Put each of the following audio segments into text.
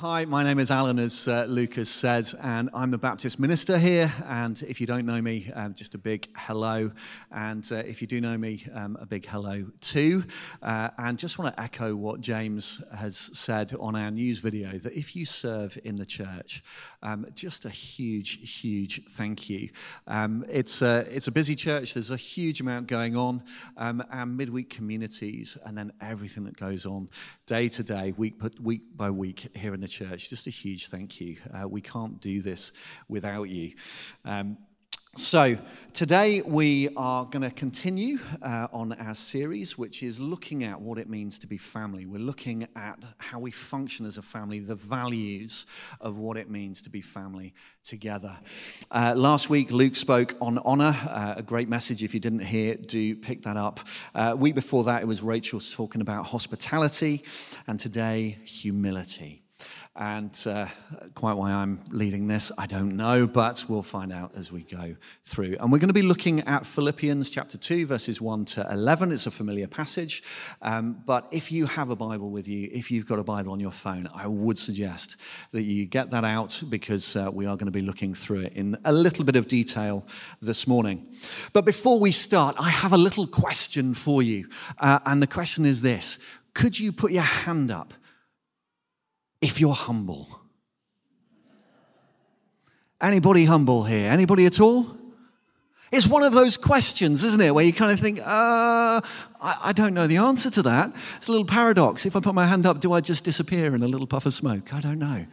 Hi, my name is Alan, as uh, Lucas said, and I'm the Baptist minister here. And if you don't know me, um, just a big hello. And uh, if you do know me, um, a big hello too. Uh, and just want to echo what James has said on our news video that if you serve in the church, um, just a huge, huge thank you. Um, it's, a, it's a busy church, there's a huge amount going on. Um, our midweek communities, and then everything that goes on day to day, week, week by week here in the church. Just a huge thank you. Uh, we can't do this without you. Um, so, today we are going to continue uh, on our series, which is looking at what it means to be family. We're looking at how we function as a family, the values of what it means to be family together. Uh, last week, Luke spoke on honor, uh, a great message. If you didn't hear, do pick that up. Uh, week before that, it was Rachel talking about hospitality, and today, humility. And uh, quite why I'm leading this, I don't know, but we'll find out as we go through. And we're going to be looking at Philippians chapter 2, verses 1 to 11. It's a familiar passage. Um, but if you have a Bible with you, if you've got a Bible on your phone, I would suggest that you get that out because uh, we are going to be looking through it in a little bit of detail this morning. But before we start, I have a little question for you. Uh, and the question is this Could you put your hand up? If you're humble. Anybody humble here? Anybody at all? It's one of those questions, isn't it, where you kind of think, uh, I, I, don't know the answer to that. It's a little paradox. If I put my hand up, do I just disappear in a little puff of smoke? I don't know.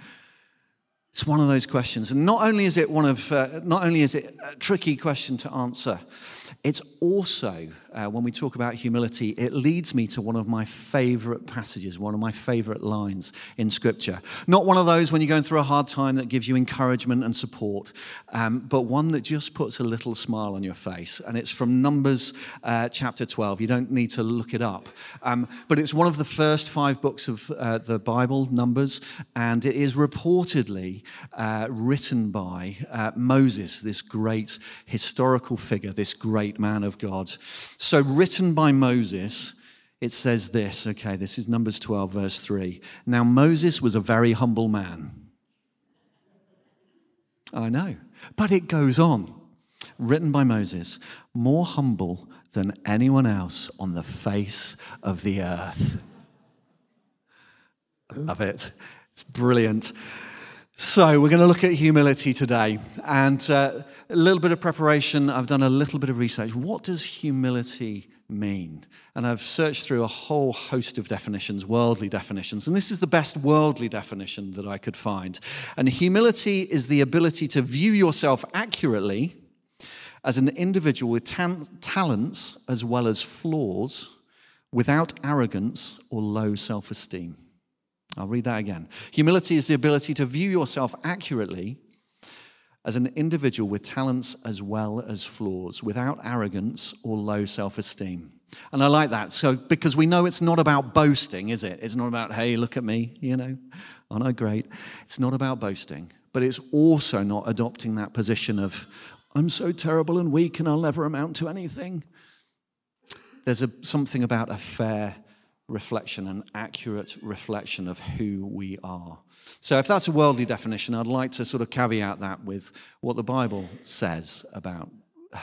It's one of those questions. And not only is it one of, uh, not only is it a tricky question to answer, it's also, uh, when we talk about humility, it leads me to one of my favorite passages, one of my favorite lines in Scripture. Not one of those when you're going through a hard time that gives you encouragement and support, um, but one that just puts a little smile on your face. And it's from Numbers uh, chapter 12. You don't need to look it up. Um, but it's one of the first five books of uh, the Bible, Numbers, and it is reportedly uh, written by uh, Moses, this great historical figure, this great great man of God. So, written by Moses, it says this. Okay, this is Numbers 12, verse 3. Now, Moses was a very humble man. I know. But it goes on. Written by Moses, more humble than anyone else on the face of the earth. I love it. It's brilliant. So, we're going to look at humility today. And uh, a little bit of preparation, I've done a little bit of research. What does humility mean? And I've searched through a whole host of definitions, worldly definitions. And this is the best worldly definition that I could find. And humility is the ability to view yourself accurately as an individual with talents as well as flaws, without arrogance or low self esteem. I'll read that again. Humility is the ability to view yourself accurately as an individual with talents as well as flaws, without arrogance or low self esteem. And I like that. So, because we know it's not about boasting, is it? It's not about, hey, look at me, you know, aren't I great? It's not about boasting, but it's also not adopting that position of, I'm so terrible and weak and I'll never amount to anything. There's a, something about a fair reflection, an accurate reflection of who we are. So, if that's a worldly definition, I'd like to sort of caveat that with what the Bible says about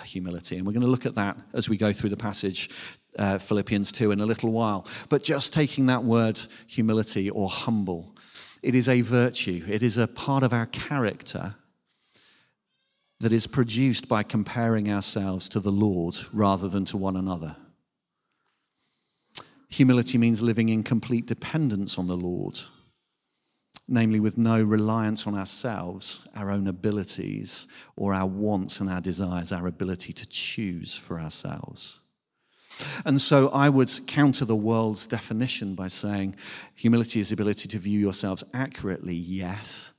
humility. And we're going to look at that as we go through the passage, uh, Philippians 2, in a little while. But just taking that word humility or humble, it is a virtue, it is a part of our character that is produced by comparing ourselves to the Lord rather than to one another. Humility means living in complete dependence on the Lord, namely with no reliance on ourselves, our own abilities, or our wants and our desires, our ability to choose for ourselves. And so I would counter the world's definition by saying humility is the ability to view yourselves accurately, yes,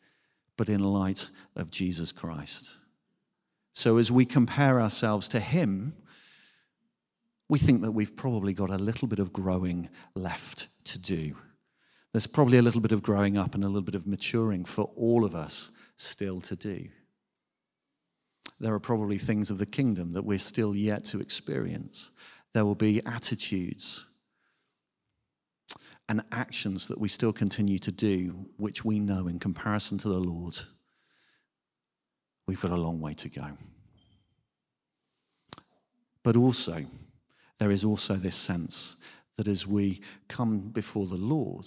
but in light of Jesus Christ. So as we compare ourselves to Him, we think that we've probably got a little bit of growing left to do. There's probably a little bit of growing up and a little bit of maturing for all of us still to do. There are probably things of the kingdom that we're still yet to experience. There will be attitudes and actions that we still continue to do, which we know in comparison to the Lord, we've got a long way to go. But also, there is also this sense that as we come before the Lord,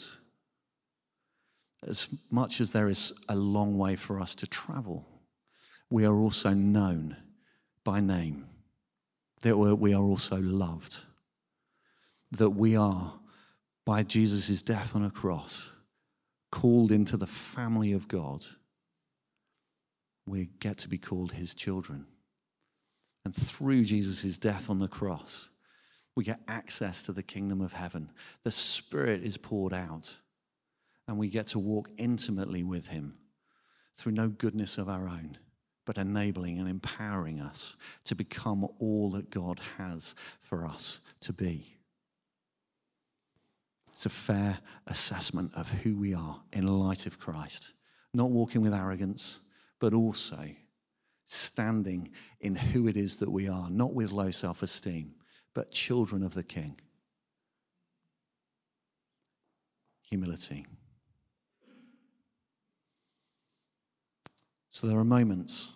as much as there is a long way for us to travel, we are also known by name, that we are also loved, that we are, by Jesus' death on a cross, called into the family of God. We get to be called his children. And through Jesus' death on the cross, we get access to the kingdom of heaven. The Spirit is poured out, and we get to walk intimately with him through no goodness of our own but enabling and empowering us to become all that God has for us to be. It's a fair assessment of who we are in light of Christ, not walking with arrogance, but also standing in who it is that we are, not with low self esteem, but children of the King. Humility. So there are moments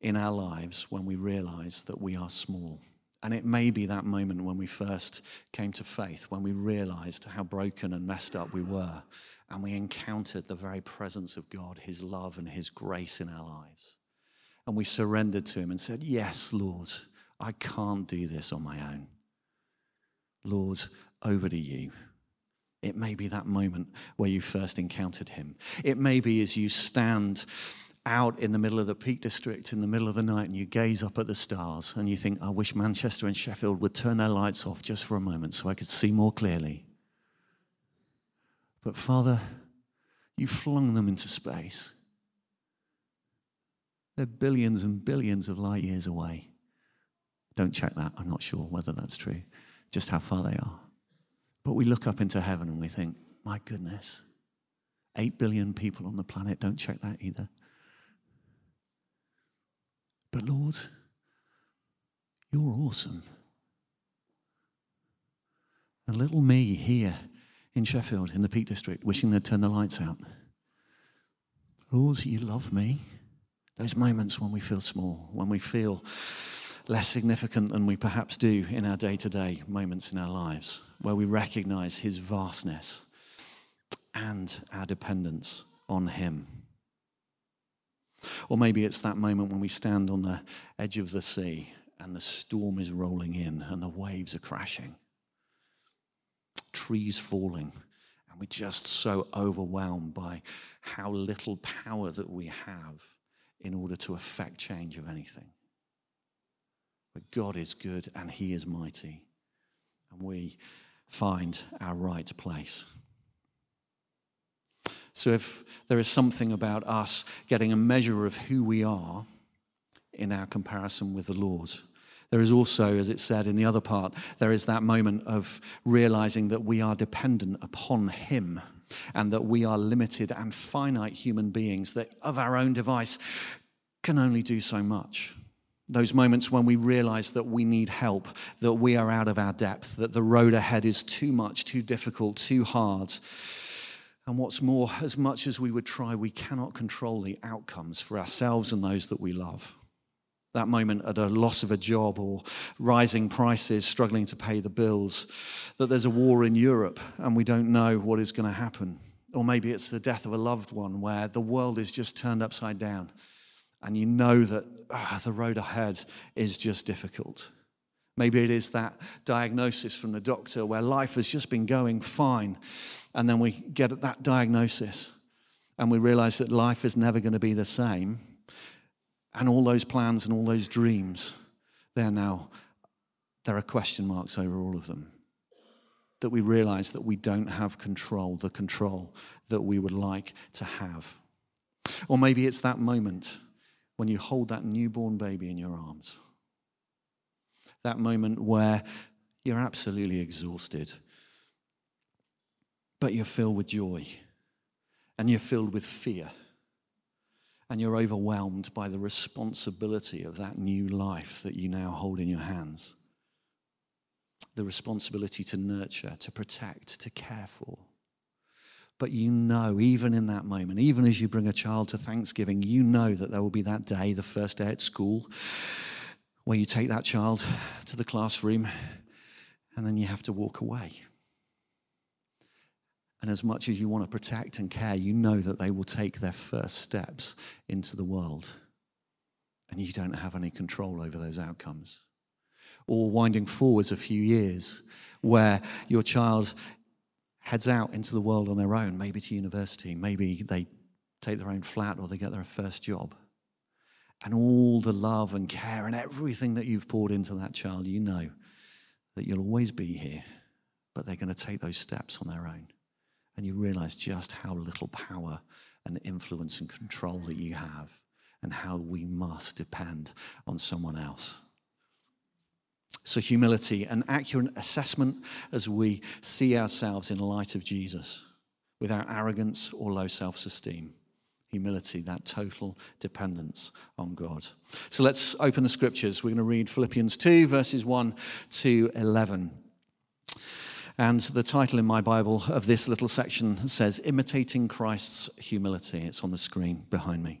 in our lives when we realize that we are small. And it may be that moment when we first came to faith, when we realized how broken and messed up we were, and we encountered the very presence of God, His love and His grace in our lives. And we surrendered to Him and said, Yes, Lord, I can't do this on my own. Lord, over to you. It may be that moment where you first encountered Him. It may be as you stand out in the middle of the Peak District in the middle of the night and you gaze up at the stars and you think, I wish Manchester and Sheffield would turn their lights off just for a moment so I could see more clearly. But Father, you flung them into space. They're billions and billions of light years away. Don't check that. I'm not sure whether that's true, just how far they are. But we look up into heaven and we think, my goodness, 8 billion people on the planet. Don't check that either. But Lord, you're awesome. A little me here in Sheffield, in the Peak District, wishing they'd turn the lights out. Lord, you love me. Those moments when we feel small, when we feel less significant than we perhaps do in our day to day moments in our lives, where we recognize His vastness and our dependence on Him. Or maybe it's that moment when we stand on the edge of the sea and the storm is rolling in and the waves are crashing, trees falling, and we're just so overwhelmed by how little power that we have in order to affect change of anything. But God is good and He is mighty, and we find our right place. So, if there is something about us getting a measure of who we are in our comparison with the Lord, there is also, as it said in the other part, there is that moment of realizing that we are dependent upon Him and that we are limited and finite human beings that of our own device can only do so much. Those moments when we realize that we need help, that we are out of our depth, that the road ahead is too much, too difficult, too hard and what's more, as much as we would try, we cannot control the outcomes for ourselves and those that we love. That moment at a loss of a job or rising prices, struggling to pay the bills, that there's a war in Europe and we don't know what is going to happen. Or maybe it's the death of a loved one where the world is just turned upside down and you know that ah, the road ahead is just difficult. Maybe it is that diagnosis from the doctor where life has just been going fine. And then we get that diagnosis and we realize that life is never going to be the same. And all those plans and all those dreams, they're now, there are question marks over all of them. That we realize that we don't have control, the control that we would like to have. Or maybe it's that moment when you hold that newborn baby in your arms that moment where you're absolutely exhausted, but you're filled with joy and you're filled with fear and you're overwhelmed by the responsibility of that new life that you now hold in your hands. the responsibility to nurture, to protect, to care for. But you know, even in that moment, even as you bring a child to Thanksgiving, you know that there will be that day, the first day at school, where you take that child to the classroom and then you have to walk away. And as much as you want to protect and care, you know that they will take their first steps into the world. And you don't have any control over those outcomes. Or winding forwards a few years, where your child heads out into the world on their own, maybe to university, maybe they take their own flat or they get their first job. And all the love and care and everything that you've poured into that child, you know that you'll always be here, but they're going to take those steps on their own. And you realize just how little power and influence and control that you have, and how we must depend on someone else. So, humility, an accurate assessment as we see ourselves in light of Jesus without arrogance or low self esteem. Humility, that total dependence on God. So, let's open the scriptures. We're going to read Philippians 2, verses 1 to 11. And the title in my Bible of this little section says, Imitating Christ's Humility. It's on the screen behind me.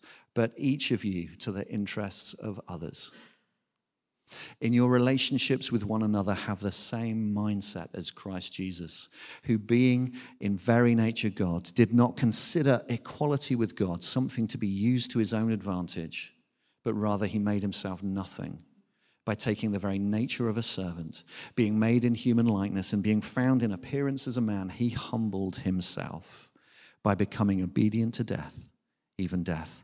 but each of you to the interests of others. In your relationships with one another, have the same mindset as Christ Jesus, who, being in very nature God, did not consider equality with God something to be used to his own advantage, but rather he made himself nothing by taking the very nature of a servant, being made in human likeness, and being found in appearance as a man, he humbled himself by becoming obedient to death, even death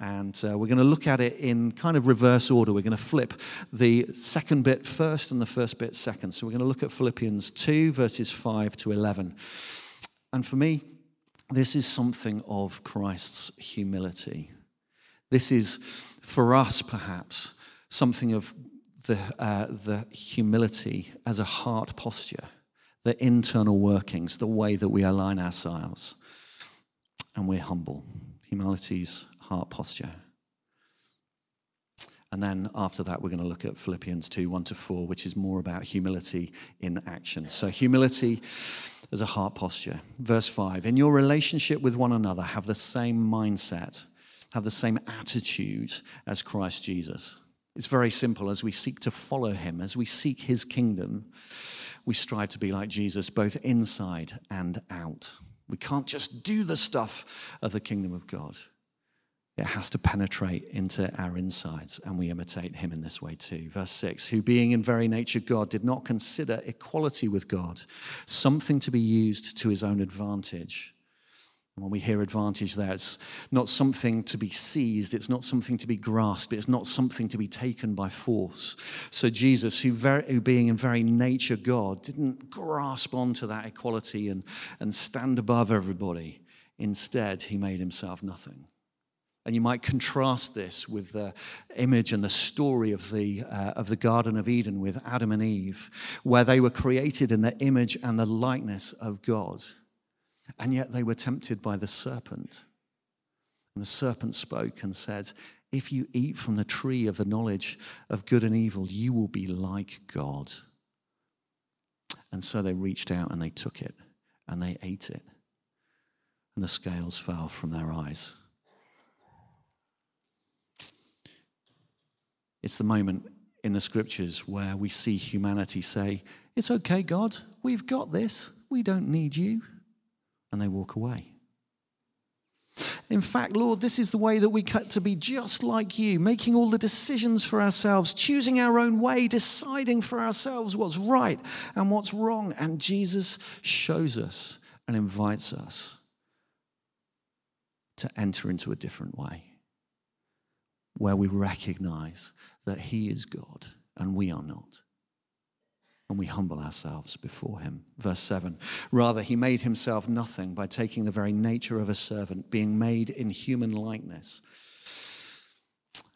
and uh, we're going to look at it in kind of reverse order. We're going to flip the second bit first and the first bit second. So we're going to look at Philippians 2, verses 5 to 11. And for me, this is something of Christ's humility. This is, for us, perhaps, something of the, uh, the humility as a heart posture, the internal workings, the way that we align ourselves, and we're humble. Humility's heart posture. And then after that, we're going to look at Philippians 2 1 to 4, which is more about humility in action. So, humility as a heart posture. Verse 5 In your relationship with one another, have the same mindset, have the same attitude as Christ Jesus. It's very simple. As we seek to follow him, as we seek his kingdom, we strive to be like Jesus, both inside and out. We can't just do the stuff of the kingdom of God. It has to penetrate into our insides, and we imitate him in this way too. Verse 6 Who, being in very nature God, did not consider equality with God something to be used to his own advantage. And when we hear advantage there, it's not something to be seized, it's not something to be grasped, it's not something to be taken by force. So, Jesus, who, very, who being in very nature God, didn't grasp onto that equality and, and stand above everybody. Instead, he made himself nothing. And you might contrast this with the image and the story of the, uh, of the Garden of Eden with Adam and Eve, where they were created in the image and the likeness of God. And yet they were tempted by the serpent. And the serpent spoke and said, If you eat from the tree of the knowledge of good and evil, you will be like God. And so they reached out and they took it and they ate it. And the scales fell from their eyes. It's the moment in the scriptures where we see humanity say, It's okay, God, we've got this, we don't need you. And they walk away. In fact, Lord, this is the way that we cut to be just like you, making all the decisions for ourselves, choosing our own way, deciding for ourselves what's right and what's wrong. And Jesus shows us and invites us to enter into a different way where we recognize that He is God and we are not. And we humble ourselves before Him. Verse 7 Rather, He made Himself nothing by taking the very nature of a servant, being made in human likeness.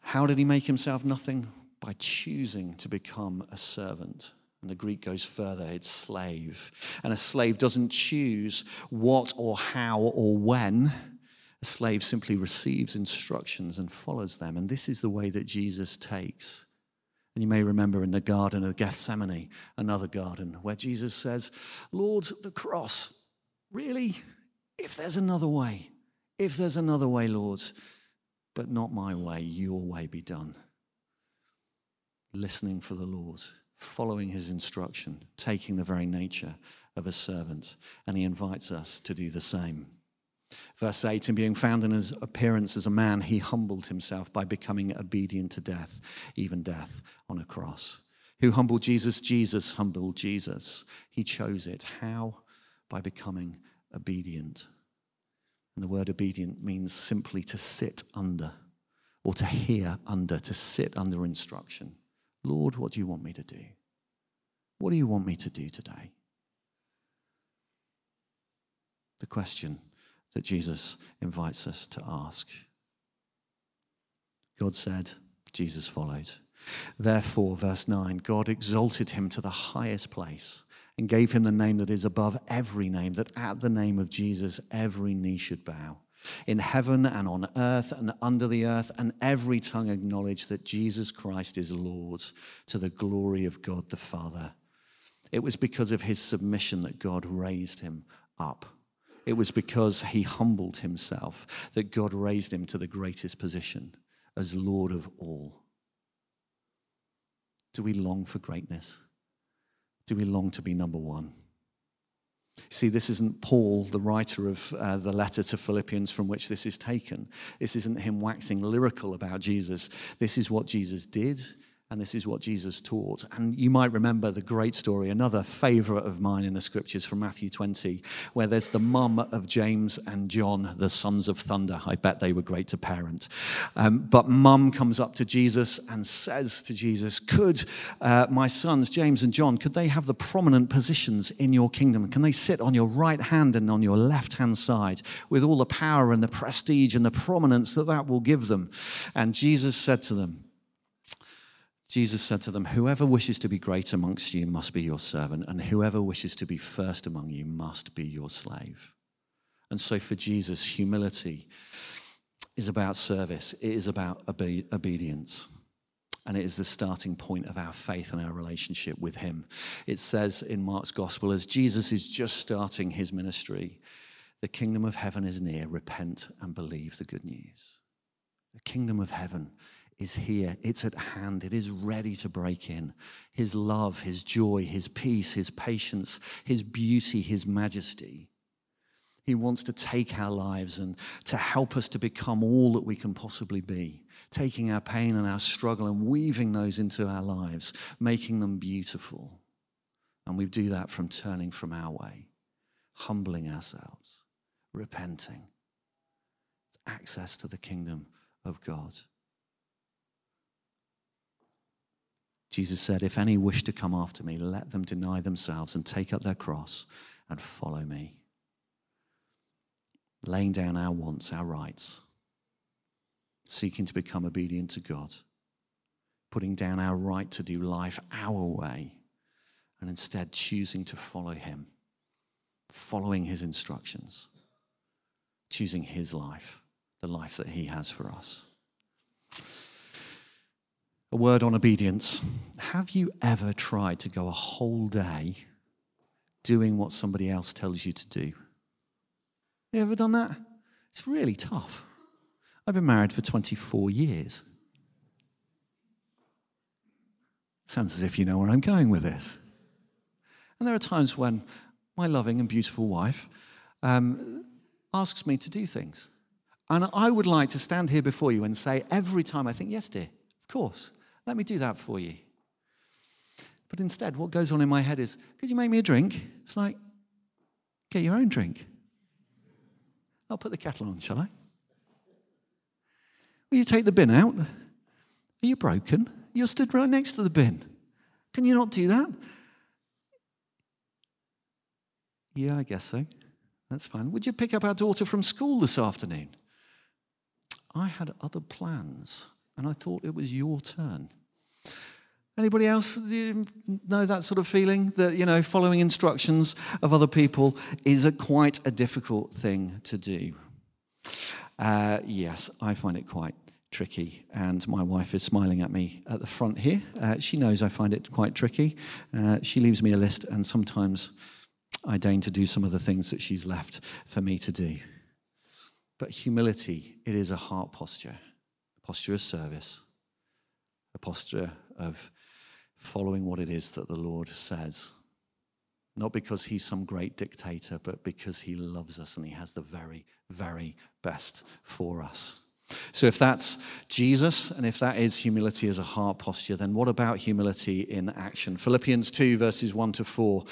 How did He make Himself nothing? By choosing to become a servant. And the Greek goes further, it's slave. And a slave doesn't choose what or how or when a slave simply receives instructions and follows them. And this is the way that Jesus takes. And you may remember in the Garden of Gethsemane, another garden, where Jesus says, Lord, the cross, really? If there's another way, if there's another way, Lord, but not my way, your way be done. Listening for the Lord, following his instruction, taking the very nature of a servant. And he invites us to do the same. Verse 8, and being found in his appearance as a man, he humbled himself by becoming obedient to death, even death on a cross. Who humbled Jesus? Jesus humbled Jesus. He chose it. How? By becoming obedient. And the word obedient means simply to sit under or to hear under, to sit under instruction. Lord, what do you want me to do? What do you want me to do today? The question that Jesus invites us to ask. God said, Jesus followed. Therefore, verse 9, God exalted him to the highest place and gave him the name that is above every name, that at the name of Jesus every knee should bow. In heaven and on earth and under the earth, and every tongue acknowledge that Jesus Christ is Lord to the glory of God the Father. It was because of his submission that God raised him up it was because he humbled himself that God raised him to the greatest position as Lord of all. Do we long for greatness? Do we long to be number one? See, this isn't Paul, the writer of uh, the letter to Philippians from which this is taken. This isn't him waxing lyrical about Jesus. This is what Jesus did and this is what Jesus taught. And you might remember the great story, another favorite of mine in the scriptures from Matthew 20, where there's the mum of James and John, the sons of thunder. I bet they were great to parent. Um, but mum comes up to Jesus and says to Jesus, Could uh, my sons, James and John, could they have the prominent positions in your kingdom? Can they sit on your right hand and on your left hand side with all the power and the prestige and the prominence that that will give them? And Jesus said to them, Jesus said to them, Whoever wishes to be great amongst you must be your servant, and whoever wishes to be first among you must be your slave. And so for Jesus, humility is about service, it is about obe- obedience. And it is the starting point of our faith and our relationship with Him. It says in Mark's gospel, as Jesus is just starting his ministry, the kingdom of heaven is near. Repent and believe the good news. The kingdom of heaven is here. It's at hand. It is ready to break in. His love, His joy, His peace, His patience, His beauty, His majesty. He wants to take our lives and to help us to become all that we can possibly be, taking our pain and our struggle and weaving those into our lives, making them beautiful. And we do that from turning from our way, humbling ourselves, repenting. It's access to the kingdom of God. Jesus said, If any wish to come after me, let them deny themselves and take up their cross and follow me. Laying down our wants, our rights, seeking to become obedient to God, putting down our right to do life our way, and instead choosing to follow Him, following His instructions, choosing His life, the life that He has for us. A word on obedience. Have you ever tried to go a whole day doing what somebody else tells you to do? You ever done that? It's really tough. I've been married for 24 years. Sounds as if you know where I'm going with this. And there are times when my loving and beautiful wife um, asks me to do things. And I would like to stand here before you and say every time I think, yes, dear, of course, let me do that for you. But instead, what goes on in my head is, could you make me a drink? It's like, get your own drink. I'll put the kettle on, shall I? Will you take the bin out? Are you broken? You're stood right next to the bin. Can you not do that? Yeah, I guess so. That's fine. Would you pick up our daughter from school this afternoon? I had other plans, and I thought it was your turn. Anybody else know that sort of feeling that you know following instructions of other people is a quite a difficult thing to do? Uh, yes, I find it quite tricky, and my wife is smiling at me at the front here. Uh, she knows I find it quite tricky. Uh, she leaves me a list, and sometimes I deign to do some of the things that she's left for me to do. But humility, it is a heart posture, posture of service, a posture of following what it is that the Lord says. Not because he's some great dictator, but because he loves us and he has the very, very best for us. So, if that's Jesus and if that is humility as a heart posture, then what about humility in action? Philippians 2, verses 1 to 4.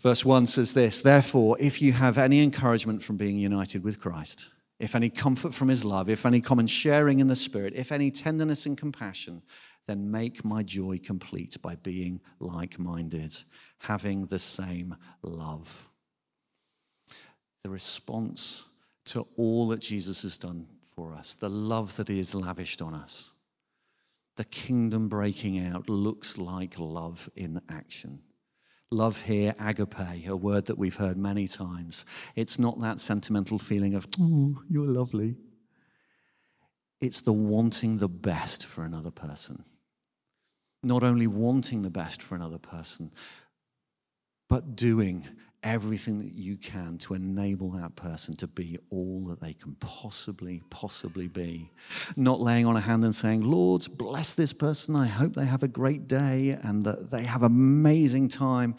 Verse 1 says this Therefore, if you have any encouragement from being united with Christ, if any comfort from his love, if any common sharing in the Spirit, if any tenderness and compassion, then make my joy complete by being like minded, having the same love. The response to all that Jesus has done for us, the love that he has lavished on us, the kingdom breaking out looks like love in action. Love here, agape, a word that we've heard many times. It's not that sentimental feeling of, oh, you're lovely. It's the wanting the best for another person not only wanting the best for another person, but doing everything that you can to enable that person to be all that they can possibly, possibly be. Not laying on a hand and saying, Lord, bless this person. I hope they have a great day and that they have an amazing time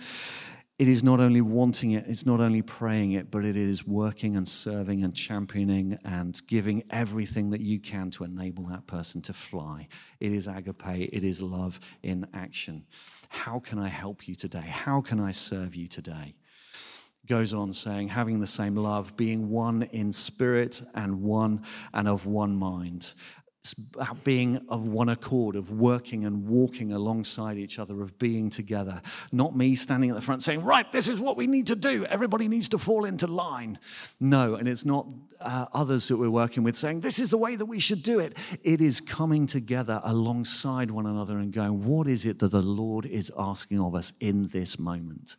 it is not only wanting it, it's not only praying it, but it is working and serving and championing and giving everything that you can to enable that person to fly. It is agape, it is love in action. How can I help you today? How can I serve you today? Goes on saying, having the same love, being one in spirit and one and of one mind. It's about being of one accord, of working and walking alongside each other, of being together. Not me standing at the front saying, Right, this is what we need to do. Everybody needs to fall into line. No, and it's not uh, others that we're working with saying, This is the way that we should do it. It is coming together alongside one another and going, What is it that the Lord is asking of us in this moment?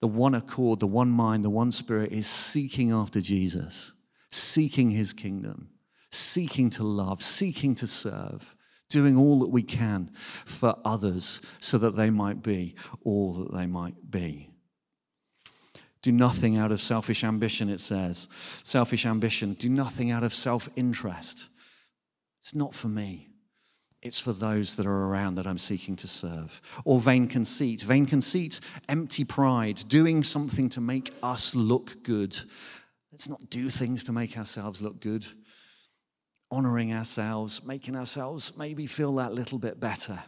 The one accord, the one mind, the one spirit is seeking after Jesus, seeking his kingdom seeking to love, seeking to serve, doing all that we can for others so that they might be all that they might be. Do nothing out of selfish ambition, it says. Selfish ambition. Do nothing out of self interest. It's not for me. It's for those that are around that I'm seeking to serve. Or vain conceit. Vain conceit, empty pride, doing something to make us look good. Let's not do things to make ourselves look good honoring ourselves, making ourselves maybe feel that little bit better.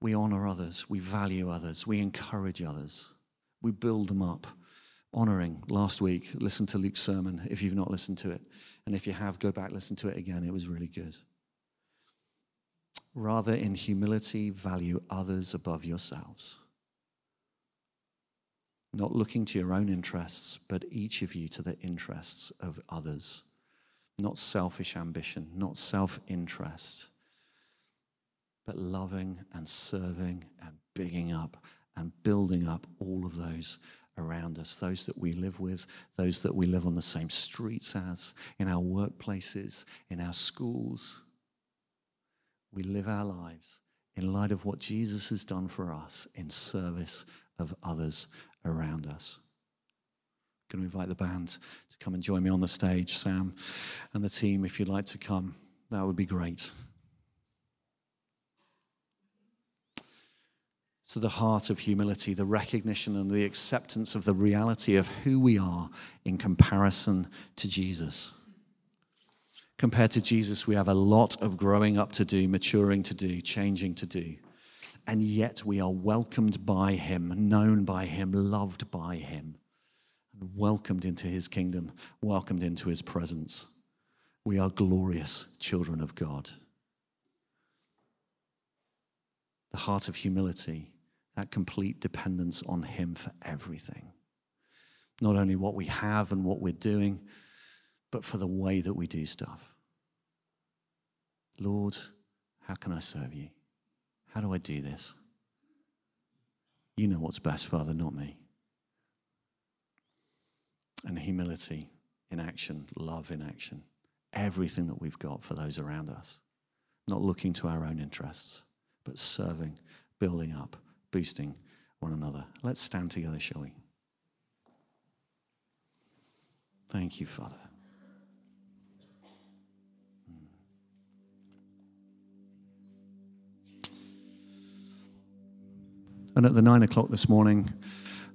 We honor others, we value others, we encourage others, we build them up. Honoring. Last week, listen to Luke's sermon if you've not listened to it. And if you have, go back, listen to it again. It was really good. Rather, in humility, value others above yourselves not looking to your own interests, but each of you to the interests of others. Not selfish ambition, not self interest, but loving and serving and bigging up and building up all of those around us, those that we live with, those that we live on the same streets as, in our workplaces, in our schools. We live our lives in light of what Jesus has done for us in service of others around us. I'm Going to invite the band to come and join me on the stage, Sam and the team, if you'd like to come, that would be great. So, the heart of humility, the recognition and the acceptance of the reality of who we are in comparison to Jesus. Compared to Jesus, we have a lot of growing up to do, maturing to do, changing to do. And yet we are welcomed by Him, known by Him, loved by Him, and welcomed into His kingdom, welcomed into His presence. We are glorious children of God. The heart of humility that complete dependence on Him for everything. Not only what we have and what we're doing, but for the way that we do stuff. Lord, how can I serve you? How do I do this? You know what's best, Father, not me. And humility in action, love in action, everything that we've got for those around us. Not looking to our own interests, but serving, building up, boosting one another. Let's stand together, shall we? Thank you, Father. Hmm. And at the nine o'clock this morning,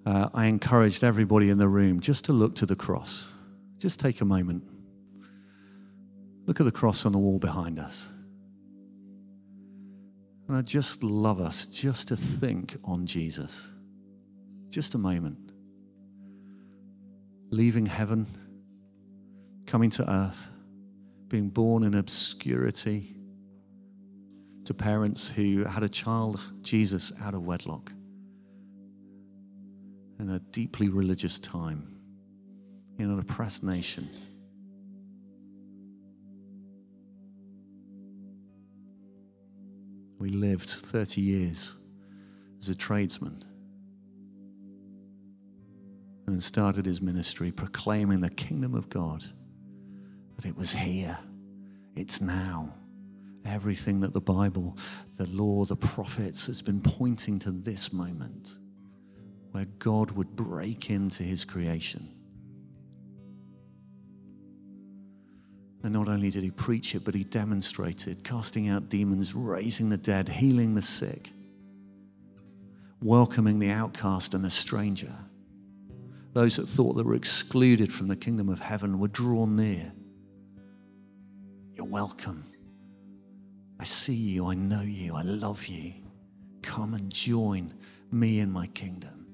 uh, I encouraged everybody in the room just to look to the cross. Just take a moment. Look at the cross on the wall behind us. And I just love us just to think on Jesus. Just a moment. Leaving heaven, coming to earth, being born in obscurity to parents who had a child, Jesus, out of wedlock in a deeply religious time in an oppressed nation. We lived 30 years as a tradesman and started his ministry proclaiming the kingdom of God, that it was here, it's now. Everything that the Bible, the law, the prophets has been pointing to this moment where God would break into his creation And not only did he preach it, but he demonstrated casting out demons, raising the dead, healing the sick, welcoming the outcast and the stranger. Those that thought they were excluded from the kingdom of heaven were drawn near. You're welcome. I see you, I know you, I love you. Come and join me in my kingdom.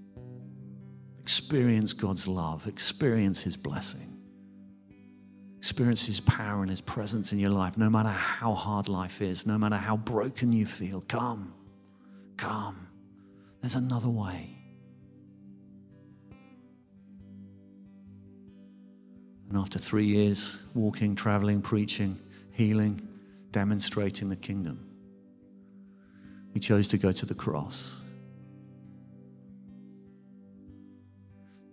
Experience God's love, experience his blessing. Experience His power and His presence in your life, no matter how hard life is, no matter how broken you feel. Come, come. There's another way. And after three years walking, traveling, preaching, healing, demonstrating the kingdom, we chose to go to the cross.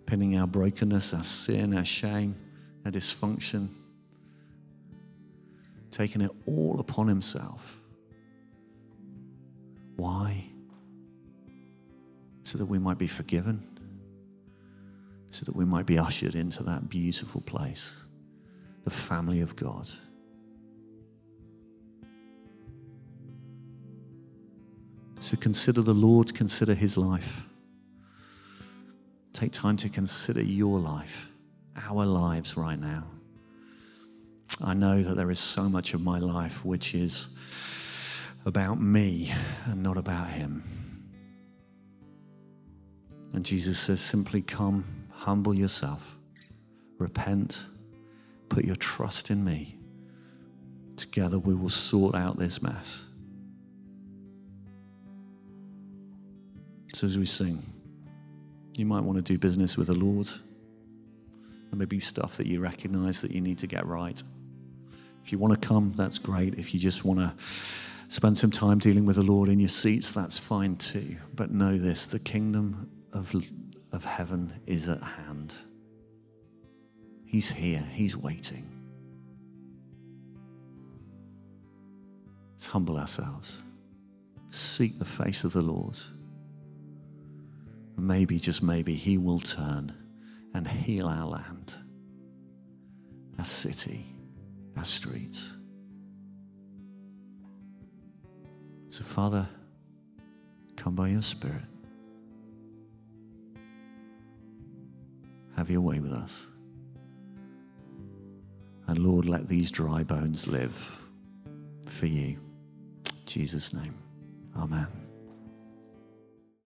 Pinning our brokenness, our sin, our shame, our dysfunction, taking it all upon himself. Why? So that we might be forgiven, so that we might be ushered into that beautiful place, the family of God. So consider the Lord, consider his life. Take time to consider your life, our lives right now. I know that there is so much of my life which is about me and not about Him. And Jesus says, simply come, humble yourself, repent, put your trust in me. Together we will sort out this mess. So as we sing, you might want to do business with the Lord. There may be stuff that you recognize that you need to get right. If you want to come, that's great. If you just want to spend some time dealing with the Lord in your seats, that's fine too. But know this the kingdom of, of heaven is at hand. He's here, He's waiting. Let's humble ourselves, seek the face of the Lord. Maybe, just maybe, He will turn and heal our land, our city our streets. So, Father, Come by your Spirit. Have your way with us. And Lord, let these dry bones live for you. In Jesus' name. Amen.